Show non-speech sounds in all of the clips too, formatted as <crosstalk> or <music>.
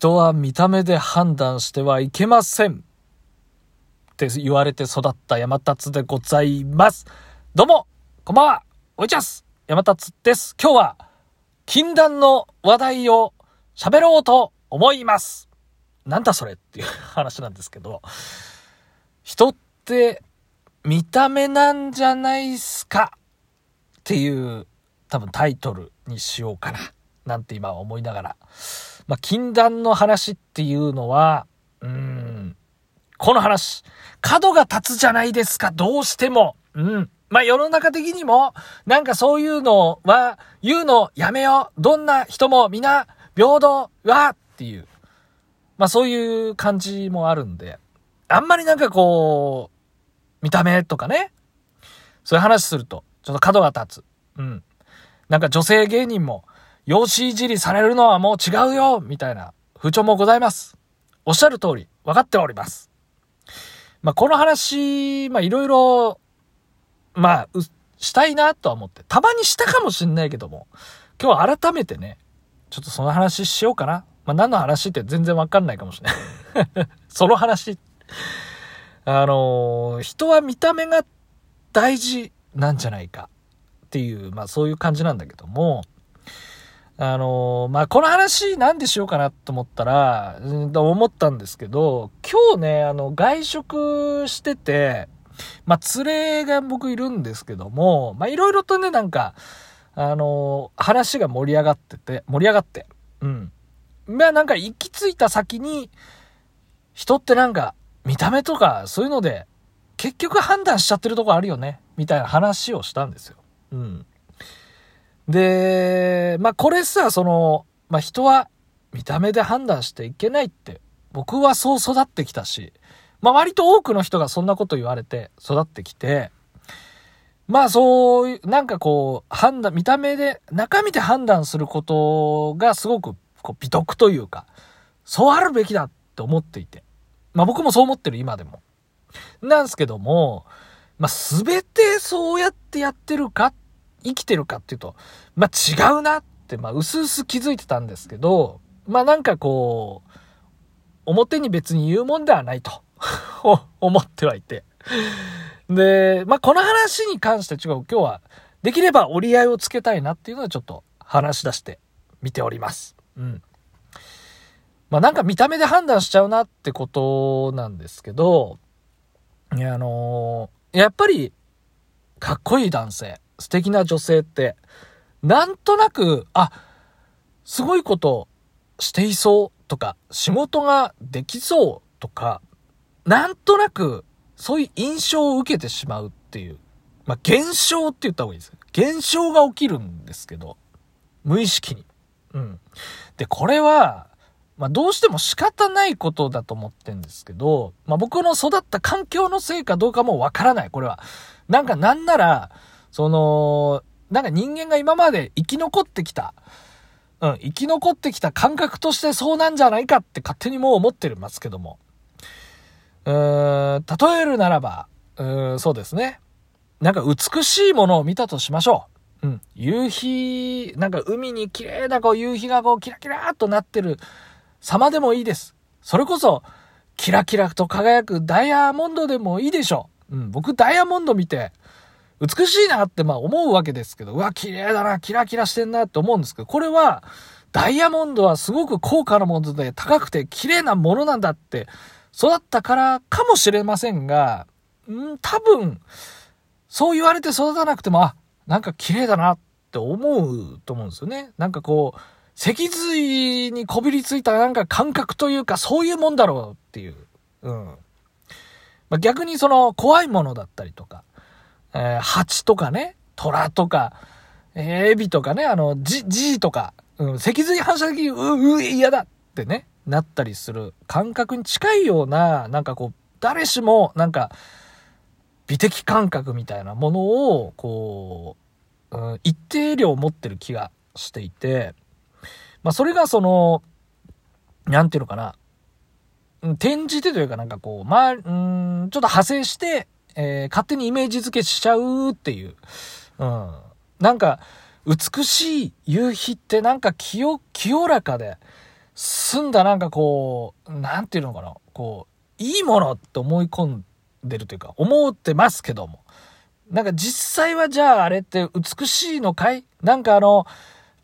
人は見た目で判断してはいけません。って言われて育った山達でございます。どうも、こんばんは、おいちゃす、山達です。今日は、禁断の話題を喋ろうと思います。なんだそれっていう話なんですけど、人って見た目なんじゃないすか？っていう多分タイトルにしようかな。なんて今思いながら。まあ、禁断の話っていうのは、うん、この話、角が立つじゃないですか、どうしても。うん。まあ、世の中的にも、なんかそういうのは、言うのやめよう。どんな人も皆平等はっていう。まあ、そういう感じもあるんで、あんまりなんかこう、見た目とかね、そういう話すると、ちょっと角が立つ。うん。なんか女性芸人も、養子いじりされるのはもう違うよみたいな風潮もございます。おっしゃる通り、分かっております。まあ、この話、まあ、いろいろ、まあ、したいなとは思って、たまにしたかもしんないけども、今日改めてね、ちょっとその話しようかな。まあ、何の話って全然わかんないかもしれない <laughs> その話あのー、人は見た目が大事なんじゃないかっていう、まあそういう感じなんだけども、あのー、まあこの話なんでしようかなと思ったら、思ったんですけど、今日ね、あの、外食してて、まあ連れが僕いるんですけども、まあいろいろとね、なんか、あのー、話が盛り上がってて、盛り上がって、うん。まあなんか行き着いた先に、人ってなんか見た目とかそういうので、結局判断しちゃってるとこあるよね。みたいな話をしたんですよ。うん。で、まあこれさ、その、まあ人は見た目で判断していけないって、僕はそう育ってきたし、まあ割と多くの人がそんなこと言われて育ってきて、まあそういう、なんかこう、判断、見た目で、中身で判断することがすごくこう美徳というか、そうあるべきだって思っていて。まあ僕もそう思ってる今でも。なんですけども、まあ全てそうやってやってるかっ、生きてるかっていうと、まあ違うなって、まあ薄々気づいてたんですけど、まあなんかこう、表に別に言うもんではないと <laughs> 思ってはいて。で、まあこの話に関して違う今日は、できれば折り合いをつけたいなっていうのはちょっと話し出してみております。うん。まあなんか見た目で判断しちゃうなってことなんですけど、いや、あのー、やっぱり、かっこいい男性、素敵な女性って、なんとなく、あ、すごいことしていそうとか、仕事ができそうとか、なんとなく、そういう印象を受けてしまうっていう、まあ、現象って言った方がいいです。現象が起きるんですけど、無意識に。うん。で、これは、まあ、どうしても仕方ないことだと思ってんですけど、まあ、僕の育った環境のせいかどうかもわからない、これは。なんかなんなら、その、なんか人間が今まで生き残ってきた、うん、生き残ってきた感覚としてそうなんじゃないかって勝手にもう思ってますけども。うーん、例えるならば、うーん、そうですね。なんか美しいものを見たとしましょう。うん。夕日、なんか海に綺麗なこう夕日がこうキラキラーっとなってる様でもいいです。それこそ、キラキラと輝くダイヤモンドでもいいでしょう。うん、僕ダイヤモンド見て、美しいなってまあ思うわけですけど、うわ、綺麗だな、キラキラしてんなって思うんですけど、これは、ダイヤモンドはすごく高価なもので高くて綺麗なものなんだって育ったからかもしれませんが、ん多分、そう言われて育たなくても、あ、なんか綺麗だなって思うと思うんですよね。なんかこう、脊髄にこびりついたなんか感覚というか、そういうもんだろうっていう。うん。まあ、逆にその怖いものだったりとか、えー、蜂とかね、虎とか、えー、エビとかね、あの、じ、じとか、うん、脊髄反射的に、う、う、嫌だってね、なったりする感覚に近いような、なんかこう、誰しも、なんか、美的感覚みたいなものを、こう、うん、一定量持ってる気がしていて、まあ、それがその、なんていうのかな、転じてというかなんかこう、まあ、うん、ちょっと派生して、えー、勝手にイメージ付けしちゃうっていう。うん。なんか、美しい夕日ってなんか清、清らかで、澄んだなんかこう、なんていうのかな、こう、いいものって思い込んでるというか、思ってますけども。なんか実際はじゃああれって美しいのかい？なんかあの、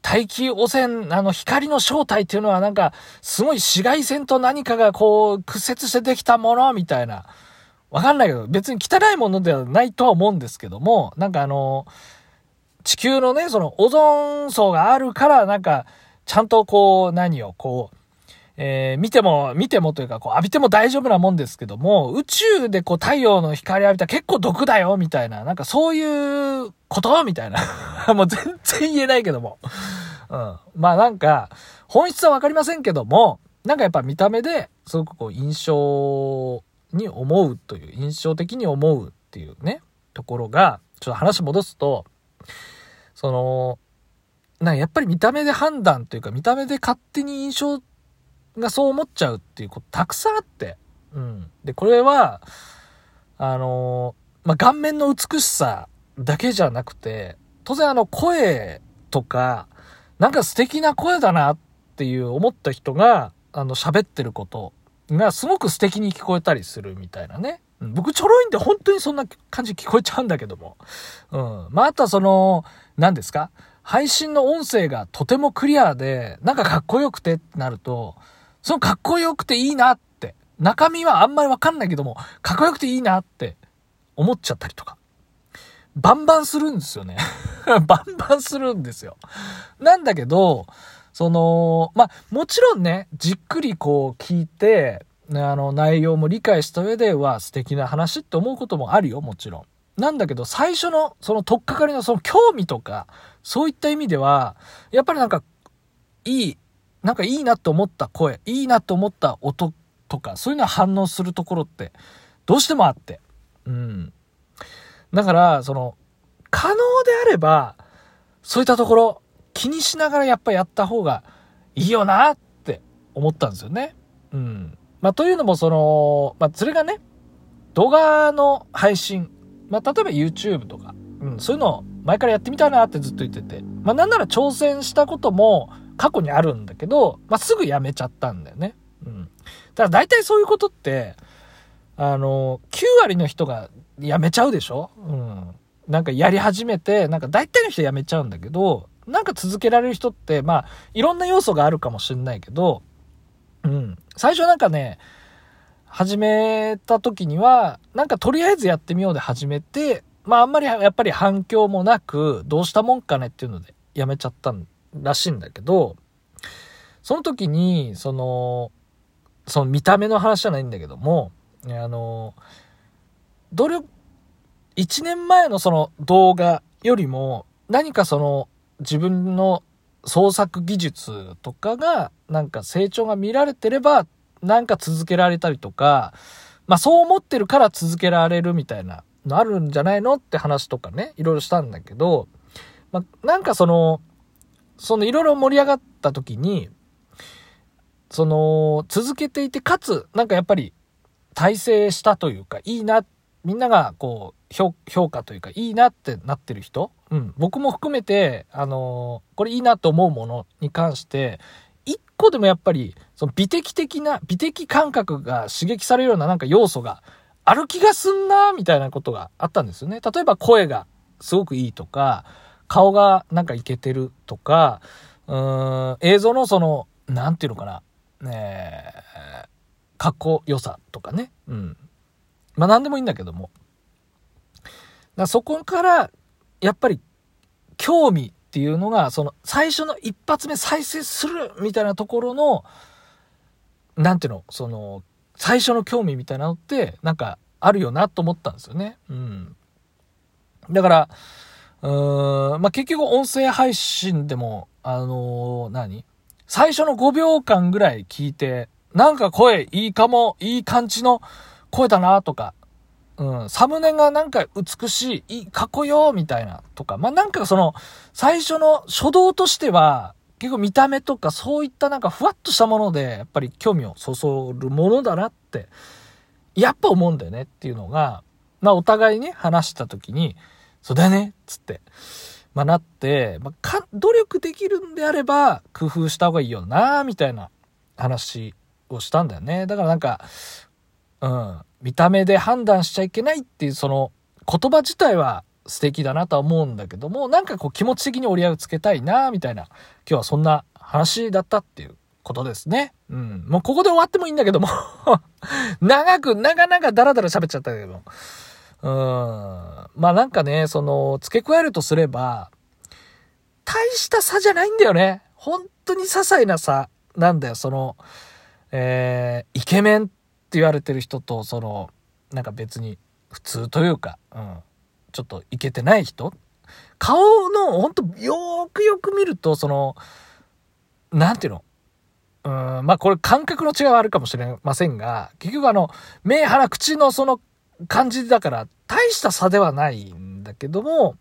大気汚染、あの、光の正体っていうのはなんか、すごい紫外線と何かがこう、屈折してできたものみたいな。わかんないけど、別に汚いものではないとは思うんですけども、なんかあの、地球のね、そのオゾン層があるから、なんか、ちゃんとこう、何を、こう、えー、見ても、見てもというか、こう、浴びても大丈夫なもんですけども、宇宙でこう、太陽の光浴びたら結構毒だよ、みたいな、なんかそういうことみたいな。<laughs> もう全然言えないけども。うん。まあなんか、本質はわかりませんけども、なんかやっぱ見た目で、すごくこう、印象に思うという、印象的に思うっていうね、ところが、ちょっと話戻すと、その、なやっぱり見た目で判断というか、見た目で勝手に印象がそう思っちゃうっていうことたくさんあって。うん。で、これは、あのまあ、顔面の美しさだけじゃなくて、当然あの声とか、なんか素敵な声だなっていう思った人が、あの喋ってることがすごく素敵に聞こえたりするみたいなね。僕ちょろいんで本当にそんな感じ聞こえちゃうんだけども。うん。まあ、あとはその、何ですか？配信の音声がとてもクリアで、なんかかっこよくてってなると、そのかっこよくていいなって、中身はあんまりわかんないけども、かっこよくていいなって思っちゃったりとか。バンバンするんですよね。<laughs> バンバンするんですよ。なんだけど、その、まあ、もちろんね、じっくりこう聞いて、あの、内容も理解した上では素敵な話って思うこともあるよ、もちろん。なんだけど、最初の、その、とっかかりのその興味とか、そういった意味では、やっぱりなんか、いいなんかいいなって思った声、いいなって思った音とか、そういうのは反応するところって、どうしてもあって。うん。だから、その、可能であれば、そういったところ、気にしながらやっぱやった方がいいよなって思ったんですよね。うん。まあ、というのも、その、まあ、それがね、動画の配信、まあ、例えば YouTube とか、うん、そういうのを前からやってみたいなってずっと言ってて、まあ、なんなら挑戦したことも、過去にあるんだけど、まあ、すぐ辞めちゃったんだよね。うん。ただ大体そういうことって、あの、9割の人が辞めちゃうでしょ？うん。なんかやり始めて、なんか大体の人辞めちゃうんだけど、なんか続けられる人って、まあ、いろんな要素があるかもしんないけど、うん。最初なんかね、始めた時には、なんかとりあえずやってみようで始めて、まああんまりやっぱり反響もなく、どうしたもんかねっていうのでやめちゃったらしいんだけど、その時に、その、その見た目の話じゃないんだけども、あの、努力、1年前のその動画よりも、何かその自分の創作技術とかが、なんか成長が見られてれば、なんか続けられたりとか、まあそう思ってるから続けられるみたいなのあるんじゃないのって話とかね、いろいろしたんだけど、まあなんかその、そのいろいろ盛り上がった時に、その、続けていて、かつ、なんかやっぱり、体制したというか、いいなっ、みんながこう、評価というか、いいなってなってる人、うん、僕も含めて、あのー、これいいなと思うものに関して、一個でもやっぱり、その美的的な、美的感覚が刺激されるようななんか要素がある気がすんな、みたいなことがあったんですよね。例えば声がすごくいいとか、顔がなんかいけてるとか、うーん、映像のその、なんていうのかな、えー、かっこよさとかね。うん。まあ何でもいいんだけども。だそこから、やっぱり、興味っていうのが、その、最初の一発目再生するみたいなところの、なんていうの、その、最初の興味みたいなのって、なんか、あるよなと思ったんですよね。うん。だから、うーん、まあ、結局音声配信でも、あのー、何？最初の5秒間ぐらい聞いて、なんか声いいかも、いい感じの声だなとか、うん、サムネがなんか美しい、いい、かっこよみたいなとか、まあ、なんかその、最初の初動としては、結構見た目とかそういったなんかふわっとしたもので、やっぱり興味をそそるものだなって、やっぱ思うんだよねっていうのが、まあお互いね、話した時に、そうだよねっつって。まあ、なって、まあ、か、努力できるんであれば、工夫した方がいいよなみたいな話をしたんだよね。だからなんか、うん、見た目で判断しちゃいけないっていうその言葉自体は素敵だなとは思うんだけども、なんかこう気持ち的に折り合いをつけたいな、みたいな、今日はそんな話だったっていうことですね。うん。もうここで終わってもいいんだけども長く、長々ダラダラ喋っちゃったけど。うん。まあなんかね、その、付け加えるとすれば、大した差じゃないんだよね。本当に些細な差なんだよ。その、えー、イケメン言われてる人と、その、なんか別に普通というか、うん。ちょっとイケてない人？顔の、ほんとよくよく見ると、その、なんていうの？うん、まあこれ感覚の違いはあるかもしれませんが、結局あの、目、鼻、口のその感じだから、大した差ではないんだけども、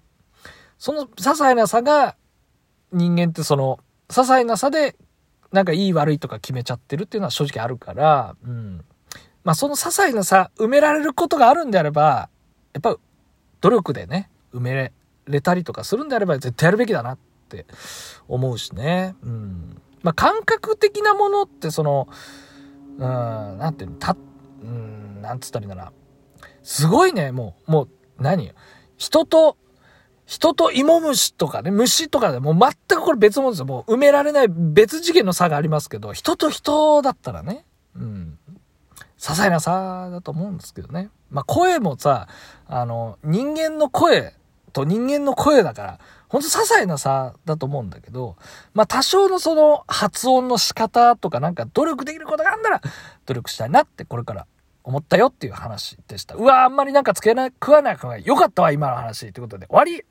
その些細な差が、人間ってその、些細な差で、なんかいい悪いとか決めちゃってるっていうのは正直あるから、うん。まあその些細な差、埋められることがあるんであれば、やっぱ、努力でね、埋めれたりとかするんであれば絶対やるべきだなって思うしね。うん。まあ、感覚的なものってその、うん、なんていうの、た、うん、なんつったらいいんだな。すごいね、もう、もう、何人と、人と芋虫とかね、虫とかでもう全くこれ別物ですよ。もう埋められない別次元の差がありますけど、人と人だったらね、些細な差だと思うんですけどね。まあ声もさ、あの、人間の声と人間の声だから、ほんと些細な差だと思うんだけど、まあ多少のその発音の仕方とかなんか努力できることがあんなら努力したいなってこれから思ったよっていう話でした。うわあんまりなんかつけな、食わない考え、よかったわ今の話ってことで終わり